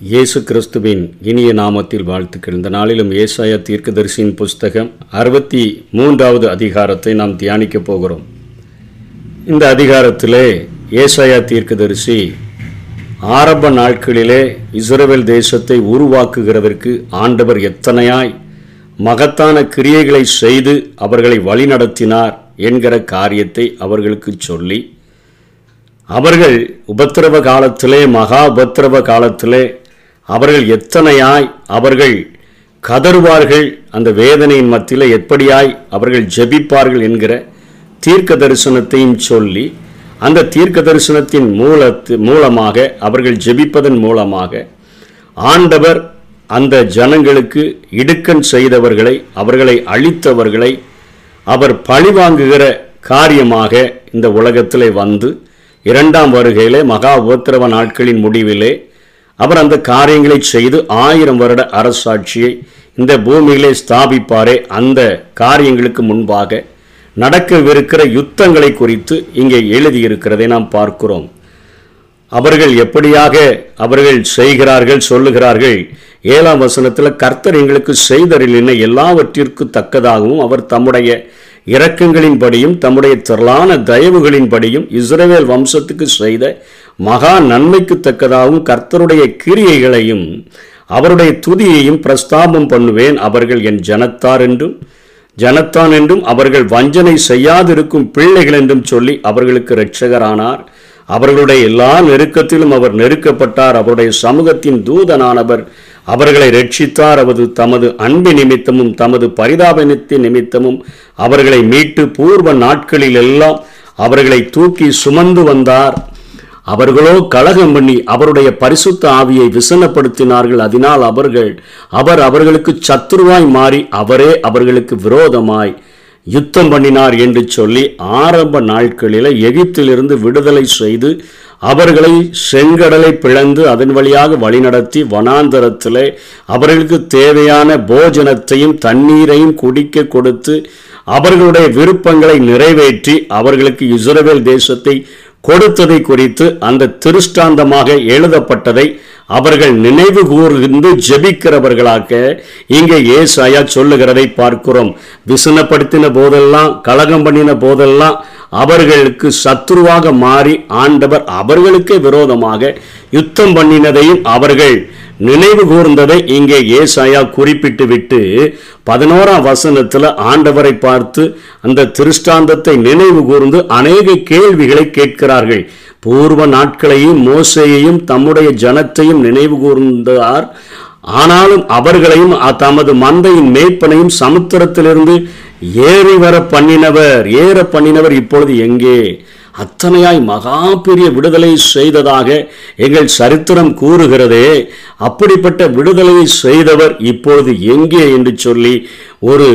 இயேசு கிறிஸ்துவின் இனிய நாமத்தில் வாழ்த்துக்கள். இந்த நாளிலும் ஏசாயா தீர்க்கதரிசியின் புஸ்தகம் அறுபத்தி மூன்றாவது அதிகாரத்தை நாம் தியானிக்கப் போகிறோம். இந்த அதிகாரத்திலே ஏசாயா தீர்க்கதரிசி ஆரம்ப நாட்களிலே இஸ்ரேல் தேசத்தை உருவாக்குகிறதற்கு ஆண்டவர் எத்தனையாய் மகத்தான கிரியைகளை செய்து அவர்களை வழிநடத்தினார் என்கிற காரியத்தை அவர்களுக்கு சொல்லி அவர்கள் உபத்திரவ காலத்திலே மகா உபத்திரவ காலத்திலே அவர்கள் எத்தனையாய் அவர்கள் கதறுவார்கள் அந்த வேதனையின் மத்தியில் எப்படியாய் அவர்கள் ஜெபிப்பார்கள் என்கிற தீர்க்க தரிசனத்தையும் சொல்லி அந்த தீர்க்க தரிசனத்தின் மூலத்து மூலமாக அவர்கள் ஜெபிப்பதன் மூலமாக ஆண்டவர் அந்த ஜனங்களுக்கு இடுக்கண் செய்தவர்களை அவர்களை அழித்தவர்களை அவர் பழிவாங்குகிற காரியமாக இந்த உலகத்திலே வந்து இரண்டாம் வருகையிலே மகா உபத்திரவ நாட்களின் முடிவிலே அவர் அந்த காரியங்களை செய்து ஆயிரம் வருட அரசாட்சியை இந்த பூமியிலே ஸ்தாபிப்பாரே. அந்த காரியங்களுக்கு முன்பாக நடக்கவிருக்கிற யுத்தங்களை குறித்து இங்கே எழுதியிருக்கிறதை நாம் பார்க்கிறோம். அவர்கள் எப்படியாக அவர்கள் செய்கிறார்கள் சொல்லுகிறார்கள். ஏழாம் வசனத்தில் கர்த்தர் எங்களுக்கு செய்தரிலின எல்லாவற்றிற்கு தக்கதாகவும் அவர் தம்முடைய இரக்கங்களின்படியும் தம்முடைய திரளான தயவுகளின்படியும் இஸ்ரேல் வம்சத்துக்கு செய்த மகா நன்மைக்கு தக்கதாகவும் கர்த்தருடைய கிரியைகளையும் அவருடைய துதியையும் பிரஸ்தாபம் பண்ணுவேன் அவர்கள் என் ஜனத்தார் என்றும் ஜனத்தான் என்றும் அவர்கள் வஞ்சனை செய்யாதிருக்கும் பிள்ளைகள் என்றும் சொல்லி அவர்களுக்கு இரட்சகரானார். அவர்களுடைய எல்லா நெருக்கத்திலும் அவர் நெருக்கப்பட்டார். அவருடைய சமூகத்தின் தூதனானவர் அவர்களை ரட்சித்தார் அவது தமது அன்பு நிமித்தமும் தமது பரிதாபனத்தின் நிமித்தமும் அவர்களை மீட்டு பூர்வ நாட்களில் எல்லாம் அவர்களை தூக்கி சுமந்து வந்தார். அவர்களோ கலகம் பண்ணி அவருடைய பரிசுத்த ஆவியை விசனப்படுத்தினார்கள். அதனால் அவர்கள் அவர் அவர்களுக்கு சத்துருவாய் மாறி அவரே அவர்களுக்கு விரோதமாய் யுத்தம் பண்ணினார் என்று சொல்லி ஆரம்ப நாட்களில் எகிப்திலிருந்து விடுதலை செய்து அவர்களை செங்கடலை பிளந்து அதன் வழியாக வழிநடத்தி வனாந்தரத்தில் அவர்களுக்கு தேவையான போஜனத்தையும் தண்ணீரையும் குடிக்க கொடுத்து அவர்களுடைய விருப்பங்களை நிறைவேற்றி அவர்களுக்கு இஸ்ரேல் தேசத்தை கொடுத்ததை குறித்து அந்த திருஷ்டாந்தமாக எழுதப்பட்டதை அவர்கள் நினைவு கூர்ந்து ஜெபிக்கிறவர்களாக இங்கே ஏசாயா சொல்லுகிறதை பார்க்கிறோம். விசனப்படுத்தின போதெல்லாம் கலகம் பண்ணின போதெல்லாம் அவர்களுக்கு சத்ருவாக மாறி ஆண்டவர் அவர்களுக்கே விரோதமாக யுத்தம் பண்ணினதையும் அவர்கள் நினைவு கூர்ந்ததை இங்கே ஏசாயா குறிப்பிட்டு விட்டு பதினோராம் வசனத்தில் ஆண்டவரை பார்த்து அந்த திருஷ்டாந்தத்தை நினைவு கூர்ந்து அநேக கேள்விகளை கேட்கிறார்கள். பூர்வ நாட்களையும் மோசையையும் தம்முடைய ஜனத்தையும் நினைவு கூர்ந்தார். ஆனாலும் அவர்களையும் தமது மந்தையின் மேய்ப்பனையும் சமுத்திரத்திலிருந்து ஏறி வர பண்ணினவர் ஏற பண்ணினவர் இப்பொழுது எங்கே? அத்தனையாய் மகா பெரிய விடுதலை செய்ததாக எங்கள் சரித்திரம் கூறுகிறதே. அப்படிப்பட்ட விடுதலையை செய்தவர் இப்பொழுது எங்கே என்று சொல்லி ஒரு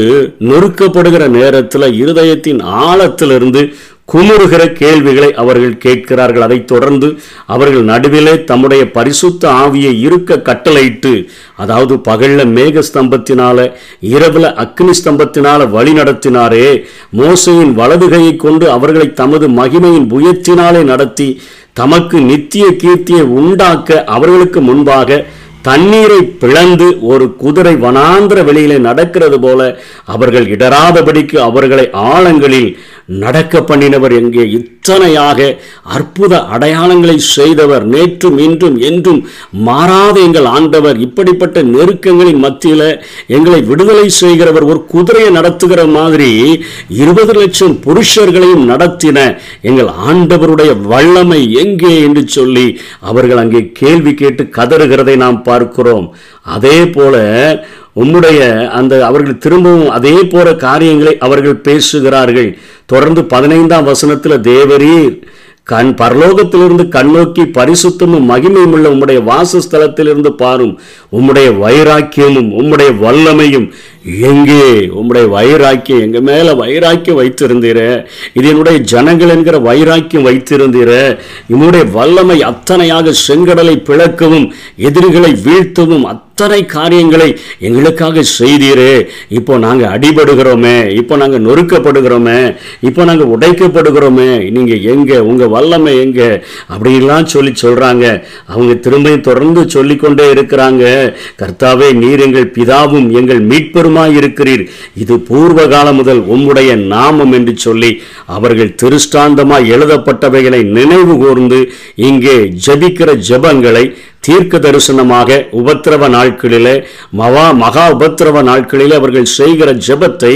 நொறுக்கப்படுகிற நேரத்தில் இருதயத்தின் ஆழத்திலிருந்து குமுறுகிற கேள்விகளை அவர்கள் கேட்கிறார்கள். அதைத் தொடர்ந்து அவர்கள் நடுவிலே தம்முடைய பரிசுத்த ஆவியை இருக்க கட்டளையிட்டு அதாவது பகல்ல மேக ஸ்தம்பத்தினால இரவுல அக்னி ஸ்தம்பத்தினால வழி நடத்தினாரே. மோசையின் வலதுகையை கொண்டு அவர்களை தமது மகிமையின் புயத்தினாலே நடத்தி தமக்கு நித்திய கீர்த்தியை உண்டாக்க அவர்களுக்கு முன்பாக தண்ணீரை பிளந்து ஒரு குதிரை வனாந்திர வெளியிலே நடக்கிறது போல அவர்கள் இடராதபடிக்கு அவர்களை ஆழங்களில் நடக்க பண்ணினவர் எங்கே? இத்தனையாக அற்புத அடையாளங்களை செய்தவர் நேற்றும் இன்றும் என்றும் மாறாத எங்கள் ஆண்டவர் இப்படிப்பட்ட நெருக்கங்களின் மத்தியில் எங்களை விடுதலை செய்கிறவர் ஒரு குதிரையை நடத்துகிற மாதிரி இருபது லட்சம் புருஷர்களையும் நடத்தின எங்கள் ஆண்டவருடைய வல்லமை எங்கே என்று சொல்லி அவர்கள் அங்கே கேள்வி கேட்டு கதறுகிறதை நாம் பார்க்கிறோம். அதே போல உம்முடைய அந்த அவர்கள் திரும்பவும் அதே போற காரியங்களை அவர்கள் பேசுகிறார்கள். தொடர்ந்து பதினைந்தாம் வசனத்தில் தேவரீர் கண் பரலோகத்திலிருந்து கண்ணோக்கி பரிசுத்தமும் மகிமையும் உள்ள உம்முடைய வாசஸ்தலத்திலிருந்து பாரும் உம்முடைய வைராக்கியமும் உம்முடைய வல்லமையும் எங்கே? உம்முடைய வைராக்கியம் எங்க மேல வைராக்கியம் வைத்திருந்தீர. இது என்னுடைய ஜனங்கள் என்கிற வைராக்கியம் வைத்திருந்தீர. உம்முடைய வல்லமை அத்தனையாக செங்கடலை பிளக்கவும் எதிரிகளை வீழ்த்தவும் அத்தனை காரியங்களை எங்களுக்காக செய்தீரே. இப்போ நாங்கள் அடிபடுகிறோமே இப்போ நாங்கள் நொறுக்கப்படுகிறோமே இப்போ நாங்கள் உடைக்கப்படுகிறோமே நீங்கள் எங்கே உங்கள் வல்லமை எங்கே? அப்படின்லாம் சொல்லி சொல்கிறாங்க அவங்க திரும்பியும் தொடர்ந்து சொல்லிக்கொண்டே இருக்கிறாங்க. கர்த்தாவே நீர் எங்கள் பிதாவும் எங்கள் மீட்பெருமாய் இருக்கிறீர். இது பூர்வ காலம் முதல் உம்முடைய நாமம் என்று சொல்லி அவர்கள் திருஷ்டாந்தமாய் எழுதப்பட்டவைகளை நினைவு கூர்ந்து இங்கே ஜபிக்கிற ஜபங்களை தீர்க்க தரிசனமாக உபத்திரவ நாட்களிலே மகா மகா உபத்திரவ நாட்களிலே அவர்கள் செய்கிற ஜெபத்தை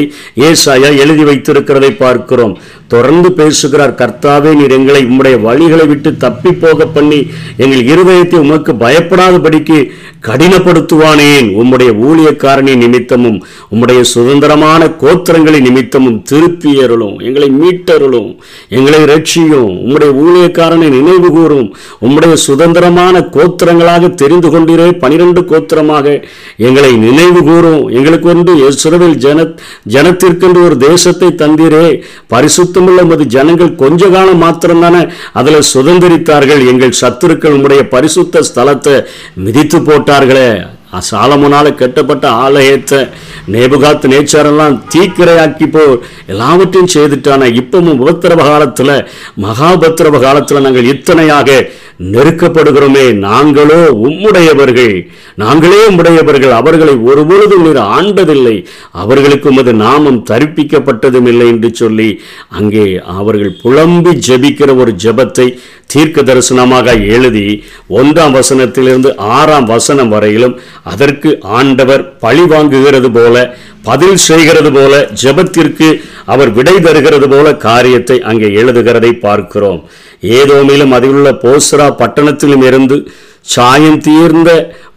ஏசாயா எழுதி வைத்திருக்கிறதை பார்க்கிறோம். தொடர்ந்து பேசுகிறார் கர்த்தாவே நீர் எங்களை உம்முடைய வழிகளை விட்டு தப்பி போக பண்ணி எங்கள் இருதயத்தை உமக்கு பயப்படாதபடிக்கு கடினப்படுத்துவானேன். உம்முடைய ஊழியக்காரனி நிமித்தமும் உம்முடைய சுதந்திரமான கோத்திரங்களின் நிமித்தமும் திருப்பி அருளும். எங்களை மீட்டருளும். எங்களை ரட்சியும் உம்முடைய ஊழியக்காரனை நினைவு கூறும். உம்முடைய சுதந்திரமான கோத்திரங்களாக தெரிந்து கொண்டீரே. பனிரெண்டு கோத்திரமாக எங்களை நினைவு கூறும். எங்களுக்கு வந்து இஸ்ரவேல் ஜன ஜனத்திற்கென்று ஒரு தேசத்தை தந்தீரே. பரிசுத்தமுள்ள மது ஜனங்கள் கொஞ்ச காலம் மாத்திரம் தானே அதில் சுதந்திரித்தார்கள்? எங்கள் சத்துருக்கள் உடைய பரிசுத்த ஸ்தலத்தை மிதித்து போட்டார்களே. சாலமுனால கட்டப்பட்ட ஆலயத்தை நேபுகாத்து நேச்சாரெல்லாம் தீக்கிரையாக்கி போ எல்லாவற்றையும் செய்துட்டான. இப்பவும் உபத்திரவ காலத்தில் மகாபத்திரவ காலத்தில் நாங்கள் இத்தனையாக நெருக்கப்படுகிறோமே. நாங்களோ உம்முடையவர்கள். நாங்களே உம்முடையவர்கள். அவர்களை ஒருபொழுதும் நீர் ஆண்டதில்லை. அவர்களுக்கு உமது நாமம் தரிப்பிக்கப்பட்டதும் இல்லை என்று சொல்லி அங்கே அவர்கள் புலம்பி ஜெபிக்கிற ஒரு ஜெபத்தை தீர்க்க தரிசனமாக எழுதி ஒன்றாம் வசனத்திலிருந்து ஆறாம் வசனம் வரையிலும் அதற்கு ஆண்டவர் பழி வாங்குகிறது போல பதில் செய்கிறது போல ஜெபத்திற்கு அவர் விடை தருகிறது போல காரியத்தை அங்கே எழுதுகிறதை பார்க்கிறோம். ஏதோமிலும் அதிலுள்ள போஸ்ரா பட்டணத்திலும் இருந்து சாயம் தீர்ந்த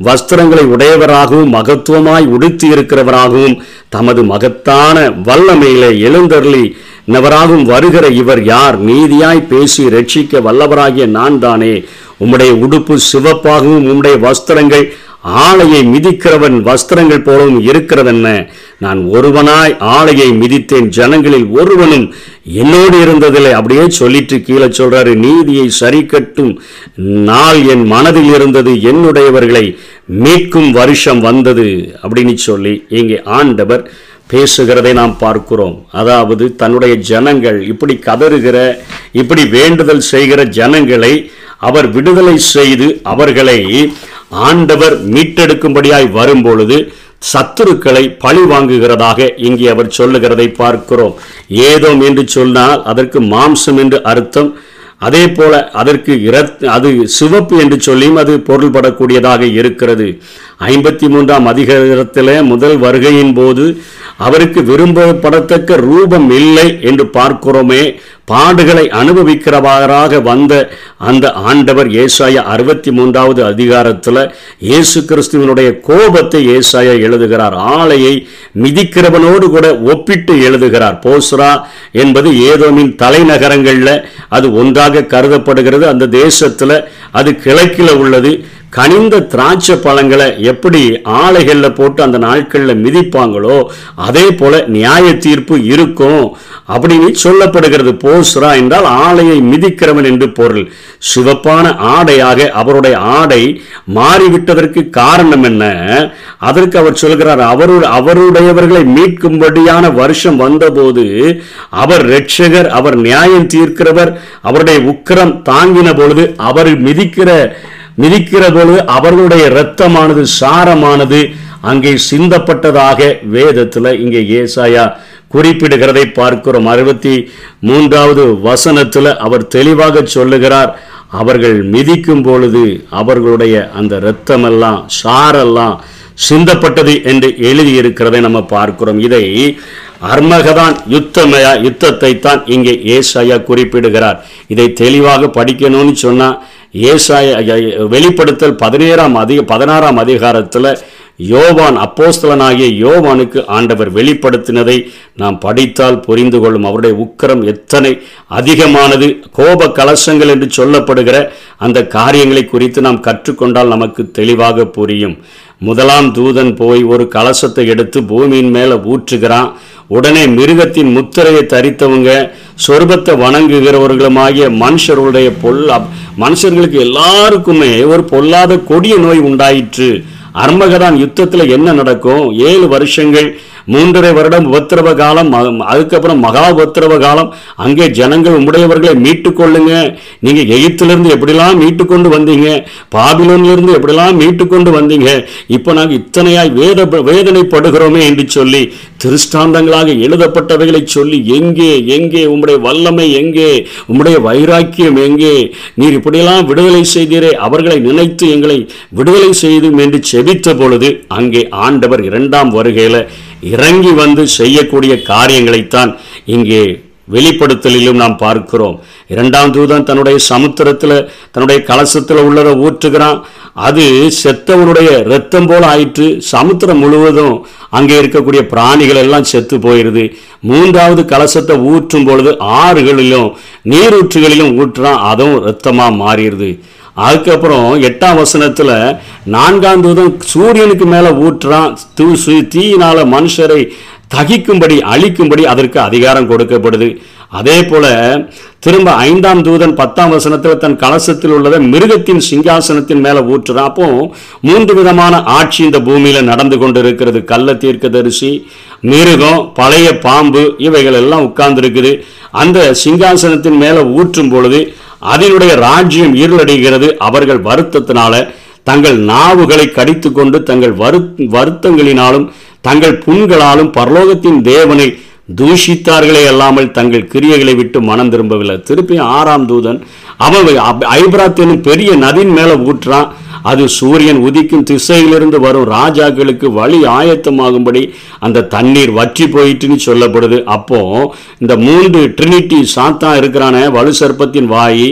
வஸ்திரங்களை உடையவராகவும் மகத்துவமாய் உடுத்தி இருக்கிறவராகவும் தமது மகத்தான வல்லமையிலே எழுந்தருளி நவராகும் வருகிற இவர் யார்? நீதியாய் பேசி ரட்சிக்க வல்லவராகிய நான் தானே உம்முடைய உடுப்பு சிவப்பாகவும் உம்முடைய வஸ்திரங்கள் ஆலையை மிதிக்கிறவன் வஸ்திரங்கள் போலவும் இருக்கிறதென்ன? நான் ஒருவனாய் ஆலையை மிதித்தேன் ஜனங்களில் ஒருவனும் என்னோடு இருந்ததில்லை. அப்படியே சொல்லிட்டு கீழே சொல்றாரு நீதியை சரி கட்டும் நாள் என் மனதில் இருந்தது என்னுடையவர்களை மீட்கும் வருஷம் வந்தது. அப்படின்னு சொல்லி இங்கே ஆண்டவர் பேசுகிறதை நாம் பார்க்கிறோம். அதாவது தன்னுடைய ஜனங்கள் இப்படி கதறுகிற இப்படி வேண்டுதல் செய்கிற ஜனங்களை அவர் விடுதலை செய்து அவர்களை ஆண்டவர் மீட்டெடுக்கும்படியாய் வரும்பொழுது சத்துருக்களை பழி வாங்குகிறதாக இங்கே அவர் சொல்லுகிறதை பார்க்கிறோம். ஏதோம் என்று சொன்னால் அதற்கு மாம்சம் என்று அர்த்தம். அதே போல அதற்கு இரத் அது சிவப்பு என்று சொல்லியும் அது பொருள்படக்கூடியதாக இருக்கிறது. ஐம்பத்தி மூன்றாம் அதிகாரத்தில் முதல் வருகையின் போது அவருக்கு விரும்பப்படத்தக்க ரூபம் இல்லை என்று பார்க்கிறோமே பாடுகளை அனுபவிக்கிறவராக வந்த அந்த ஆண்டவர் ஏசாய அறுபத்தி மூன்றாவது அதிகாரத்தில் இயேசு கிறிஸ்துவனுடைய கோபத்தை ஏசாயா எழுதுகிறார். ஆலையை மிதிக்கிறவனோடு கூட ஒப்பிட்டு எழுதுகிறார். போஸ்ரா என்பது ஏதோமின் தலைநகரங்களில் அது ஒன்றாக கருதப்படுகிறது. அந்த தேசத்தில் அது கிழக்கில் உள்ளது. கனிந்த திராட்சை பழங்களை எப்படி ஆலைகளில் போட்டு அந்த நாட்களில் மிதிப்பாங்களோ அதே போல நியாய தீர்ப்பு இருக்கும் அப்படின்னு சொல்லப்படுகிறது. போஸ்ரா என்றால் ஆலையை மிதிக்கிறவன் என்று பொருள். சிவப்பான ஆடையாக அவருடைய ஆடை மாறிவிட்டதற்கு காரணம் என்ன? அதற்கு அவர் சொல்கிறார் அவரு அவருடையவர்களை மீட்கும்படியான வருஷம் வந்தபோது அவர் ரட்சகர் அவர் நியாயம் தீர்க்கிறவர் அவருடைய உக்கிரம் தாங்கின பொழுது அவர் மிதிக்கிற மிதிக்கிற பொழுது அவர்களுடைய இரத்தமானது சாரமானது அங்கே சிந்தப்பட்டதாக வேதத்தில் இங்கே ஏசாயா குறிப்பிடுகிறதை பார்க்கிறோம். அறுபத்தி மூன்றாவது வசனத்தில் அவர் தெளிவாக சொல்லுகிறார் அவர்கள் மிதிக்கும் பொழுது அவர்களுடைய அந்த இரத்தமெல்லாம் சாரெல்லாம் சிந்தப்பட்டது என்று எழுதியிருக்கிறதை நம்ம பார்க்கிறோம். இதை அர்மகதான் யுத்தமய யுத்தத்தை தான் இங்கே ஏசாயா குறிப்பிடுகிறார். இதை தெளிவாக படிக்கணும்னு சொன்னா ஏசாய வெளிப்படுத்தல் பதினேழாம் அதிக பதினாறாம் அதிகாரத்தில் யோவான் அப்போஸ்தலனாகிய யோவானுக்கு ஆண்டவர் வெளிப்படுத்தினதை நாம் படித்தால் புரிந்து கொள்ளும். அவருடைய உக்கரம் எத்தனை அதிகமானது கோப கலசங்கள் என்று சொல்லப்படுகிற அந்த காரியங்களை குறித்து நாம் கற்றுக்கொண்டால் நமக்கு தெளிவாக புரியும். முதலாம் தூதன் போய் ஒரு கலசத்தை எடுத்து பூமியின் மேலே ஊற்றுகிறான். உடனே மிருகத்தின் முத்திரையை தரித்தவங்க சொர்பத்தை வணங்குகிறவர்களுமாகிய மனுஷருடைய பொல்லா மனுஷர்களுக்கு எல்லாருக்குமே ஒரு பொல்லாத கொடிய நோய் உண்டாயிற்று. அர்மகதான் யுத்தத்தில் என்ன நடக்கும்? ஏழு வருஷங்கள் மூன்றரை வருடம் உபத்திரவ காலம் அதுக்கப்புறம் மகா உபத்திரவ காலம். அங்கே ஜனங்கள் உம்முடையவர்களை மீட்டு கொள்ளுங்க. நீங்க எகிப்திலிருந்து எப்படிலாம் மீட்டு கொண்டு வந்தீங்க? பாபிலோனிலிருந்து எப்படிலாம் மீட்டு கொண்டு வந்தீங்க? இப்போ நாங்கள் இத்தனையாய் வேத வேதனைப்படுகிறோமே என்று சொல்லி திருஷ்டாந்தங்களாக எழுதப்பட்டவைகளை சொல்லி எங்கே எங்கே உம்முடைய வல்லமை எங்கே? உம்முடைய வைராக்கியம் எங்கே? நீர் இப்படியெல்லாம் விடுதலை செய்தீரே. அவர்களை நினைத்து எங்களை விடுதலை செய்தும் என்று செபித்த பொழுது அங்கே ஆண்டவர் இரண்டாம் வருகையில் இறங்கி வந்து செய்யக்கூடிய காரியங்களைத்தான் இங்கே வெளிப்படுத்தலிலும் நாம் பார்க்கிறோம். இரண்டாம் தூதன் தன்னுடைய சமுத்திரத்தில் தன்னுடைய கலசத்தில் உள்ளதை ஊற்றுகிறான். அது செத்தவனுடைய இரத்தம் போல் ஆயிற்று. சமுத்திரம் முழுவதும் அங்கே இருக்கக்கூடிய பிராணிகள் எல்லாம் செத்து போயிருது. மூன்றாவது கலசத்தை ஊற்றும் பொழுது ஆறுகளிலும் நீரூற்றுகளிலும் ஊற்றுறான் அதுவும் இரத்தமாக மாறிடுது. அதுக்கப்புறம் எட்டாம் வசனத்தில் நான்காம் தூதம் சூரியனுக்கு மேலே ஊற்றுறான். தூ சு- மனுஷரை தகிக்கும்படி அழிக்கும்படி அதற்கு அதிகாரம் கொடுக்கப்படுது. அதே போல திரும்ப ஐந்தாம் தூதன் பத்தாம் வசனத்தில் தன் கலசத்தில் உள்ளதை மிருகத்தின் சிங்காசனத்தின் மேலே ஊற்றுறான். அப்போ மூன்று விதமான ஆட்சி இந்த பூமியில் நடந்து கொண்டு இருக்கிறது கள்ள தீர்க்கதரிசி மிருகம் பழைய பாம்பு இவைகள் எல்லாம் உட்கார்ந்துருக்குது. அந்த சிங்காசனத்தின் மேலே ஊற்றும் பொழுது அதனுடைய ராஜ்யம் இருளடைகிறது. அவர்கள் வருத்தத்தினால தங்கள் நாவுகளை கடித்துக்கொண்டு தங்கள் வரு வருத்தங்களினாலும் தங்கள் புண்களாலும் பரலோகத்தின் தேவனை தூஷித்தார்களே அல்லாமல் தங்கள் கிரியைகளை விட்டு மனம் திரும்பவில்லை. திருப்பி ஆறாம் தூதன் அவன் ஐப்ராத் என்னும் பெரிய நதியின் மேலே ஊற்றான். அது சூரியன் உதிக்கும் திசையிலிருந்து வரும் ராஜாக்களுக்கு வழி ஆயத்தமாகும்படி அந்த தண்ணீர் வற்றி போயிட்டுன்னு சொல்லப்படுது. அப்போ இந்த மூன்று ட்ரினிட்டி சாத்தா இருக்கிறான வலு சர்ப்பத்தின் வாய்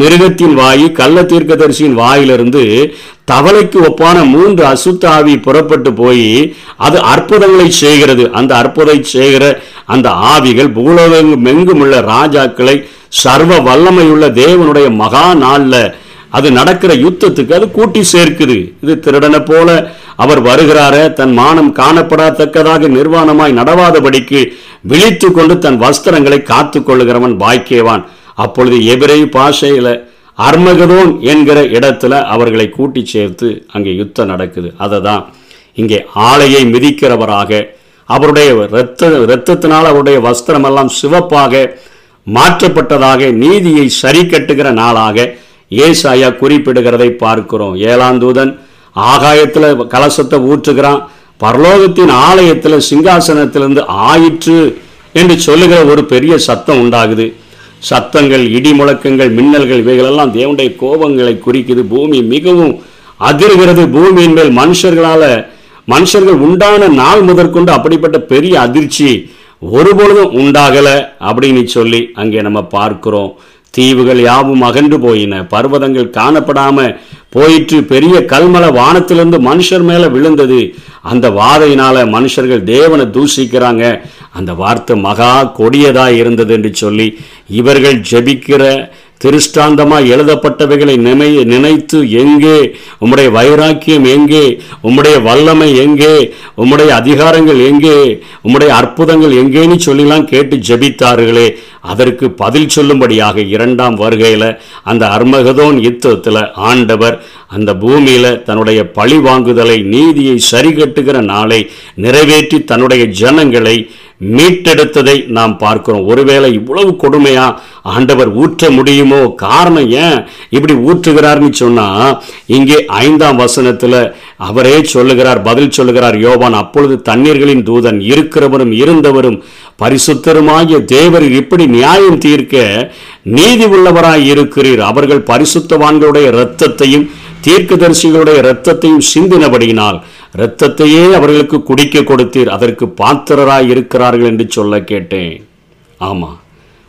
மிருகத்தின் வாய் கள்ள தீர்க்கதரிசியின் வாயிலிருந்து தவளைக்கு ஒப்பான மூன்று அசுத்த ஆவி புறப்பட்டு போய் அது அற்புதங்களை செய்கிறது. அந்த அற்புதை செய்கிற அந்த ஆவிகள் பூலோகம் எங்கும் உள்ள ராஜாக்களை சர்வ வல்லமையுள்ள தேவனுடைய மகா நாளில் அது நடக்கிற யுத்தத்துக்கு அது கூட்டி சேர்க்குது. இது திருடனை போல அவர் வருகிறார தன் மானம் காணப்படத்தக்கதாக நிர்வாணமாய் நடவாதபடிக்கு விழித்து கொண்டு தன் வஸ்திரங்களை காத்து கொள்ளுகிறவன் பாக்கியவான். அப்பொழுது எபிரேய பாஷையில அர்மகதோன் என்கிற இடத்துல அவர்களை கூட்டி சேர்த்து அங்கே யுத்தம் நடக்குது. அதை தான் இங்கே ஆலையை மிதிக்கிறவராக அவருடைய இரத்த இரத்தத்தினால் அவருடைய வஸ்திரமெல்லாம் சிவப்பாக மாற்றப்பட்டதாக நீதியை சரி கட்டுகிற நாளாக ஏசாயா குறிப்பிடுகிறதை பார்க்கிறோம். ஏழாம் தூதன் ஆகாயத்தில் கலசத்தை ஊற்றுகிறான். பரலோகத்தின் ஆலயத்தில் சிங்காசனத்திலிருந்து ஆயிற்று என்று சொல்லுகிற ஒரு பெரிய சத்தம் உண்டாகுது. சத்தங்கள் இடி முழக்கங்கள் மின்னல்கள் இவைகளெல்லாம் தேவனுடைய கோபங்களை குறிக்குது. பூமி மிகவும் அதிர்கிறது. பூமியின் மேல் மனுஷர்களால மனுஷர்கள் உண்டான நாள் முதற்கொண்டு அப்படிப்பட்ட பெரிய அதிர்ச்சி ஒருபொழுதும் உண்டாகலை அப்படின்னு சொல்லி அங்கே நம்ம பார்க்கிறோம். தீவுகள் யாவும் அகன்று போயின. பர்வதங்கள் காணப்படாம போயிற்று. பெரிய கல்மலை வானத்திலிருந்து மனுஷர் மேல விழுந்தது. அந்த வாதையினால மனுஷர்கள் தேவனை தூசிக்கிறாங்க அந்த வார்த்தை மகா கொடியதா இருந்தது என்று சொல்லி இவர்கள் ஜெபிக்கிற திருஷ்டாந்தமா எழுதப்பட்டவைகளை நினை நினைத்து எங்கே? உம்முடைய வைராக்கியம் எங்கே? உம்முடைய வல்லமை எங்கே? உம்முடைய அதிகாரங்கள் எங்கே? உம்முடைய அற்புதங்கள் எங்கேன்னு சொல்லிலாம் கேட்டு ஜெபித்தார்களே. அதற்கு பதில் சொல்லும்படியாக இரண்டாம் வருகையில் அந்த அர்மகதோன் யுத்தத்தில் ஆண்டவர் அந்த பூமியில தன்னுடைய பழி வாங்குதலை நீதியை சரிகட்டுகிற நாளை நிறைவேற்றி தன்னுடைய ஜனங்களை மீட்டெடுத்ததை நாம் பார்க்கிறோம். ஒருவேளை இவ்வளவு கொடுமையா? ஆண்டவர் ஊற்ற முடியுமோ? காரணம் ஏன் இப்படி ஊற்றுகிறார்னு சொன்னா இங்கே ஐந்தாம் வசனத்துல அவரே சொல்லுகிறார் பதில் சொல்லுகிறார். யோவான் அப்பொழுது தண்ணீர்களின் தூதன் இருக்கிறவரும் இருந்தவரும் பரிசுத்தருமாகிய தேவர் இப்படி நியாயம் தீர்க்க நீதி உள்ளவராய் இருக்கிறீர். அவர்கள் பரிசுத்தவான்களுடைய இரத்தத்தையும் தீர்க்கதரிசிகளுடைய இரத்தத்தையும் சிந்தினபடியினால் இரத்தத்தையே அவர்களுக்கு குடிக்க கொடுத்தீர் அதற்கு பாத்திரராய் இருக்கிறார்கள் என்று சொல்ல கேட்டேன். ஆமா.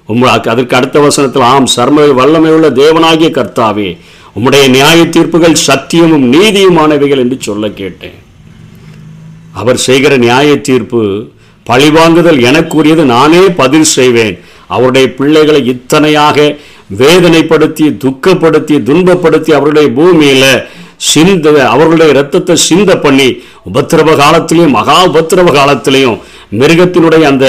உம் அதற்கு அடுத்த வசனத்தில் ஆம் சர்ம வல்லமையுள்ள தேவனாகிய கர்த்தாவே உம்முடைய நியாய தீர்ப்புகள் சத்தியமும் நீதியுமானவைகள் என்று சொல்ல கேட்டேன். அவர் செய்கிற நியாய தீர்ப்பு பழிவாங்குதல் எனக்குரியது நானே பதில் செய்வேன். அவருடைய பிள்ளைகளை இத்தனையாக வேதனைப்படுத்தி துக்கப்படுத்தி துன்பப்படுத்தி அவருடைய பூமியில சிந்த அவர்களுடைய இரத்தத்தை சிந்த பண்ணி உபத்திரவ காலத்திலையும் மகா உபத்திரவ காலத்திலையும் மிருகத்தினுடைய அந்த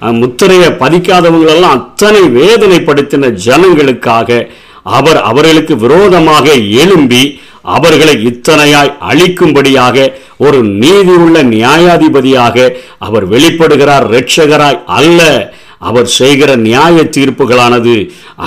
முத்திரையை பதிக்காதவங்களெல்லாம் அத்தனை வேதனைப்படுத்தின ஜனங்களுக்காக அவர் அவர்களுக்கு விரோதமாக எழும்பி அவர்களை இத்தனையாய் அழிக்கும்படியாக ஒரு நீதியுள்ள நியாயாதிபதியாக அவர் வெளிப்படுகிறார் ரட்சகராய் அல்ல. அவர் செய்கிற நியாய தீர்ப்புகளானது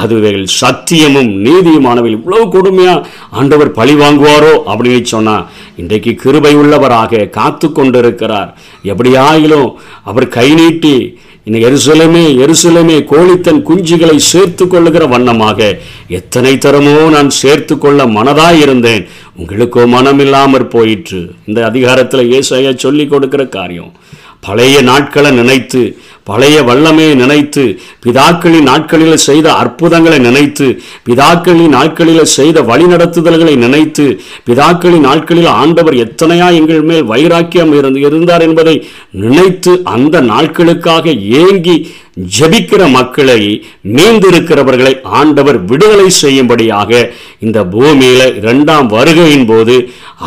அதுவைகள் சத்தியமும் நீதியுமானவை இவ்வளவு கொடுமையா ஆண்டவர் பழி வாங்குவாரோ அப்படின்னு சொன்னா இன்றைக்கு கிருபை உள்ளவராக காத்து கொண்டிருக்கிறார். எப்படியாயிலும் அவர் கை நீட்டி இந்த எருசலமே எருசலமே கோழித்தன் குஞ்சுகளை சேர்த்து கொள்ளுகிற வண்ணமாக எத்தனை தரமோ நான் சேர்த்து கொள்ள மனதாய் இருந்தேன் உங்களுக்கோ மனமில்லாமற் போயிற்று. இந்த அதிகாரத்தில் ஏசாயா சொல்லி கொடுக்கிற காரியம் பழைய நாட்களை நினைத்து பழைய வல்லமையை நினைத்து பிதாக்களின் நாட்களில் செய்த அற்புதங்களை நினைத்து பிதாக்களின் நாட்களில் செய்த வழிநடத்துதல்களை நினைத்து பிதாக்களின் நாட்களில் ஆண்டவர் எத்தனையா எங்கள் மேல் வைராக்கியம் இருந்து இருந்தார் என்பதை நினைத்து அந்த நாட்களுக்காக ஏங்கி ஜெபிக்கிற மக்களை மீந்திருக்கிறவர்களை ஆண்டவர் விடுதலை செய்யும்படியாக இந்த பூமியில இரண்டாம் வருகையின் போது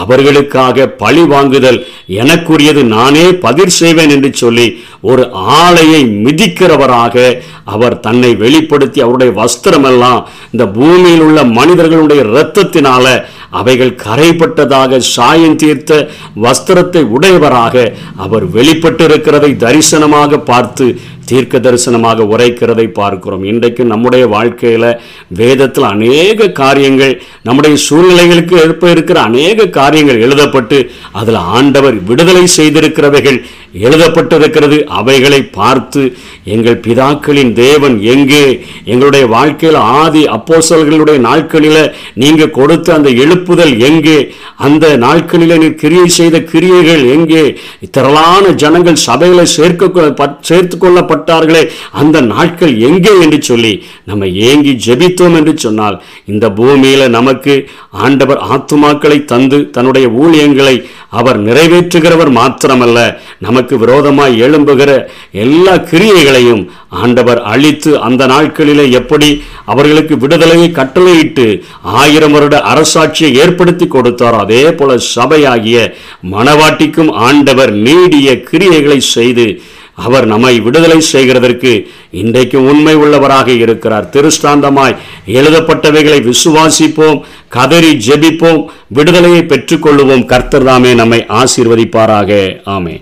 அவர்களுக்காக பழி வாங்குதல் எனக்குரியது. நானே பதிர் செய்வேன் என்று சொல்லி ஒரு ஆலையை மிதிக்கிறவராக அவர் தன்னை வெளிப்படுத்தி அவருடைய வஸ்திரமெல்லாம் இந்த பூமியில் உள்ள மனிதர்களுடைய இரத்தத்தினால அவைகள் கரைப்பட்டதாக சாயம் தீர்த்த வஸ்திரத்தை உடையவராக அவர் வெளிப்பட்டிருக்கிறதை தரிசனமாக பார்த்து தீர்க்க தரிசனமாக உரைக்கிறதை பார்க்கிறோம். இன்றைக்கு நம்முடைய வாழ்க்கையில் வேதத்தில் அநேக காரியங்கள் நம்முடைய சூழ்நிலைகளுக்கு ஏற்ப இருக்கிற அநேக காரியங்கள் எழுதப்பட்டு அதில் ஆண்டவர் விடுதலை செய்திருக்கிறவைகள் எழுதப்பட்டிருக்கிறது. அவைகளை பார்த்து எங்கள் பிதாக்களின் தேவன் எங்கே? எங்களுடைய வாழ்க்கையில் ஆதி அப்போசல்களுடைய நாட்களில் நீங்கள் கொடுத்த அந்த எழுப்புதல் எங்கே? அந்த நாட்களில் நீ கிரியை செய்த கிரியைகள் எங்கே? திரளான ஜனங்கள் சபையில சேர்க்க சேர்த்து கொள்ளப்பட்டார்களே அந்த நாட்கள் எங்கே என்று சொல்லி நம்ம ஏங்கி ஜெபித்தோம் என்று சொன்னால் இந்த பூமியில நமக்கு ஆண்டவர் ஆத்துமாக்களை தந்து தன்னுடைய ஊழியங்களை அவர் நிறைவேற்றுகிறவர் மாத்திரமல்ல நமக்கு விரோதமாய் எழும்புகிற எல்லா கிரியைகளையும் ஆண்டவர் அழித்து அந்த நாட்களிலே எப்படி அவர்களுக்கு விடுதலையை கட்டளையிட்டு ஆயிரம் வருட அரசாட்சியை ஏற்படுத்தி கொடுத்தாரோ அதே போல சபையாகிய மணவாட்டிக்கும் ஆண்டவர் நீடிய கிரியைகளை செய்து அவர் நம்மை விடுதலை செய்கிறதற்கு இன்றைக்கு உண்மை உள்ளவராக இருக்கிறார். திருஷ்டாந்தமாய் எழுதப்பட்டவைகளை விசுவாசிப்போம் கதறி ஜெபிப்போம் விடுதலையை பெற்றுக்கொள்ளுவோம். கர்த்தர் தாமே நம்மை ஆசீர்வதிப்பாராக. ஆமே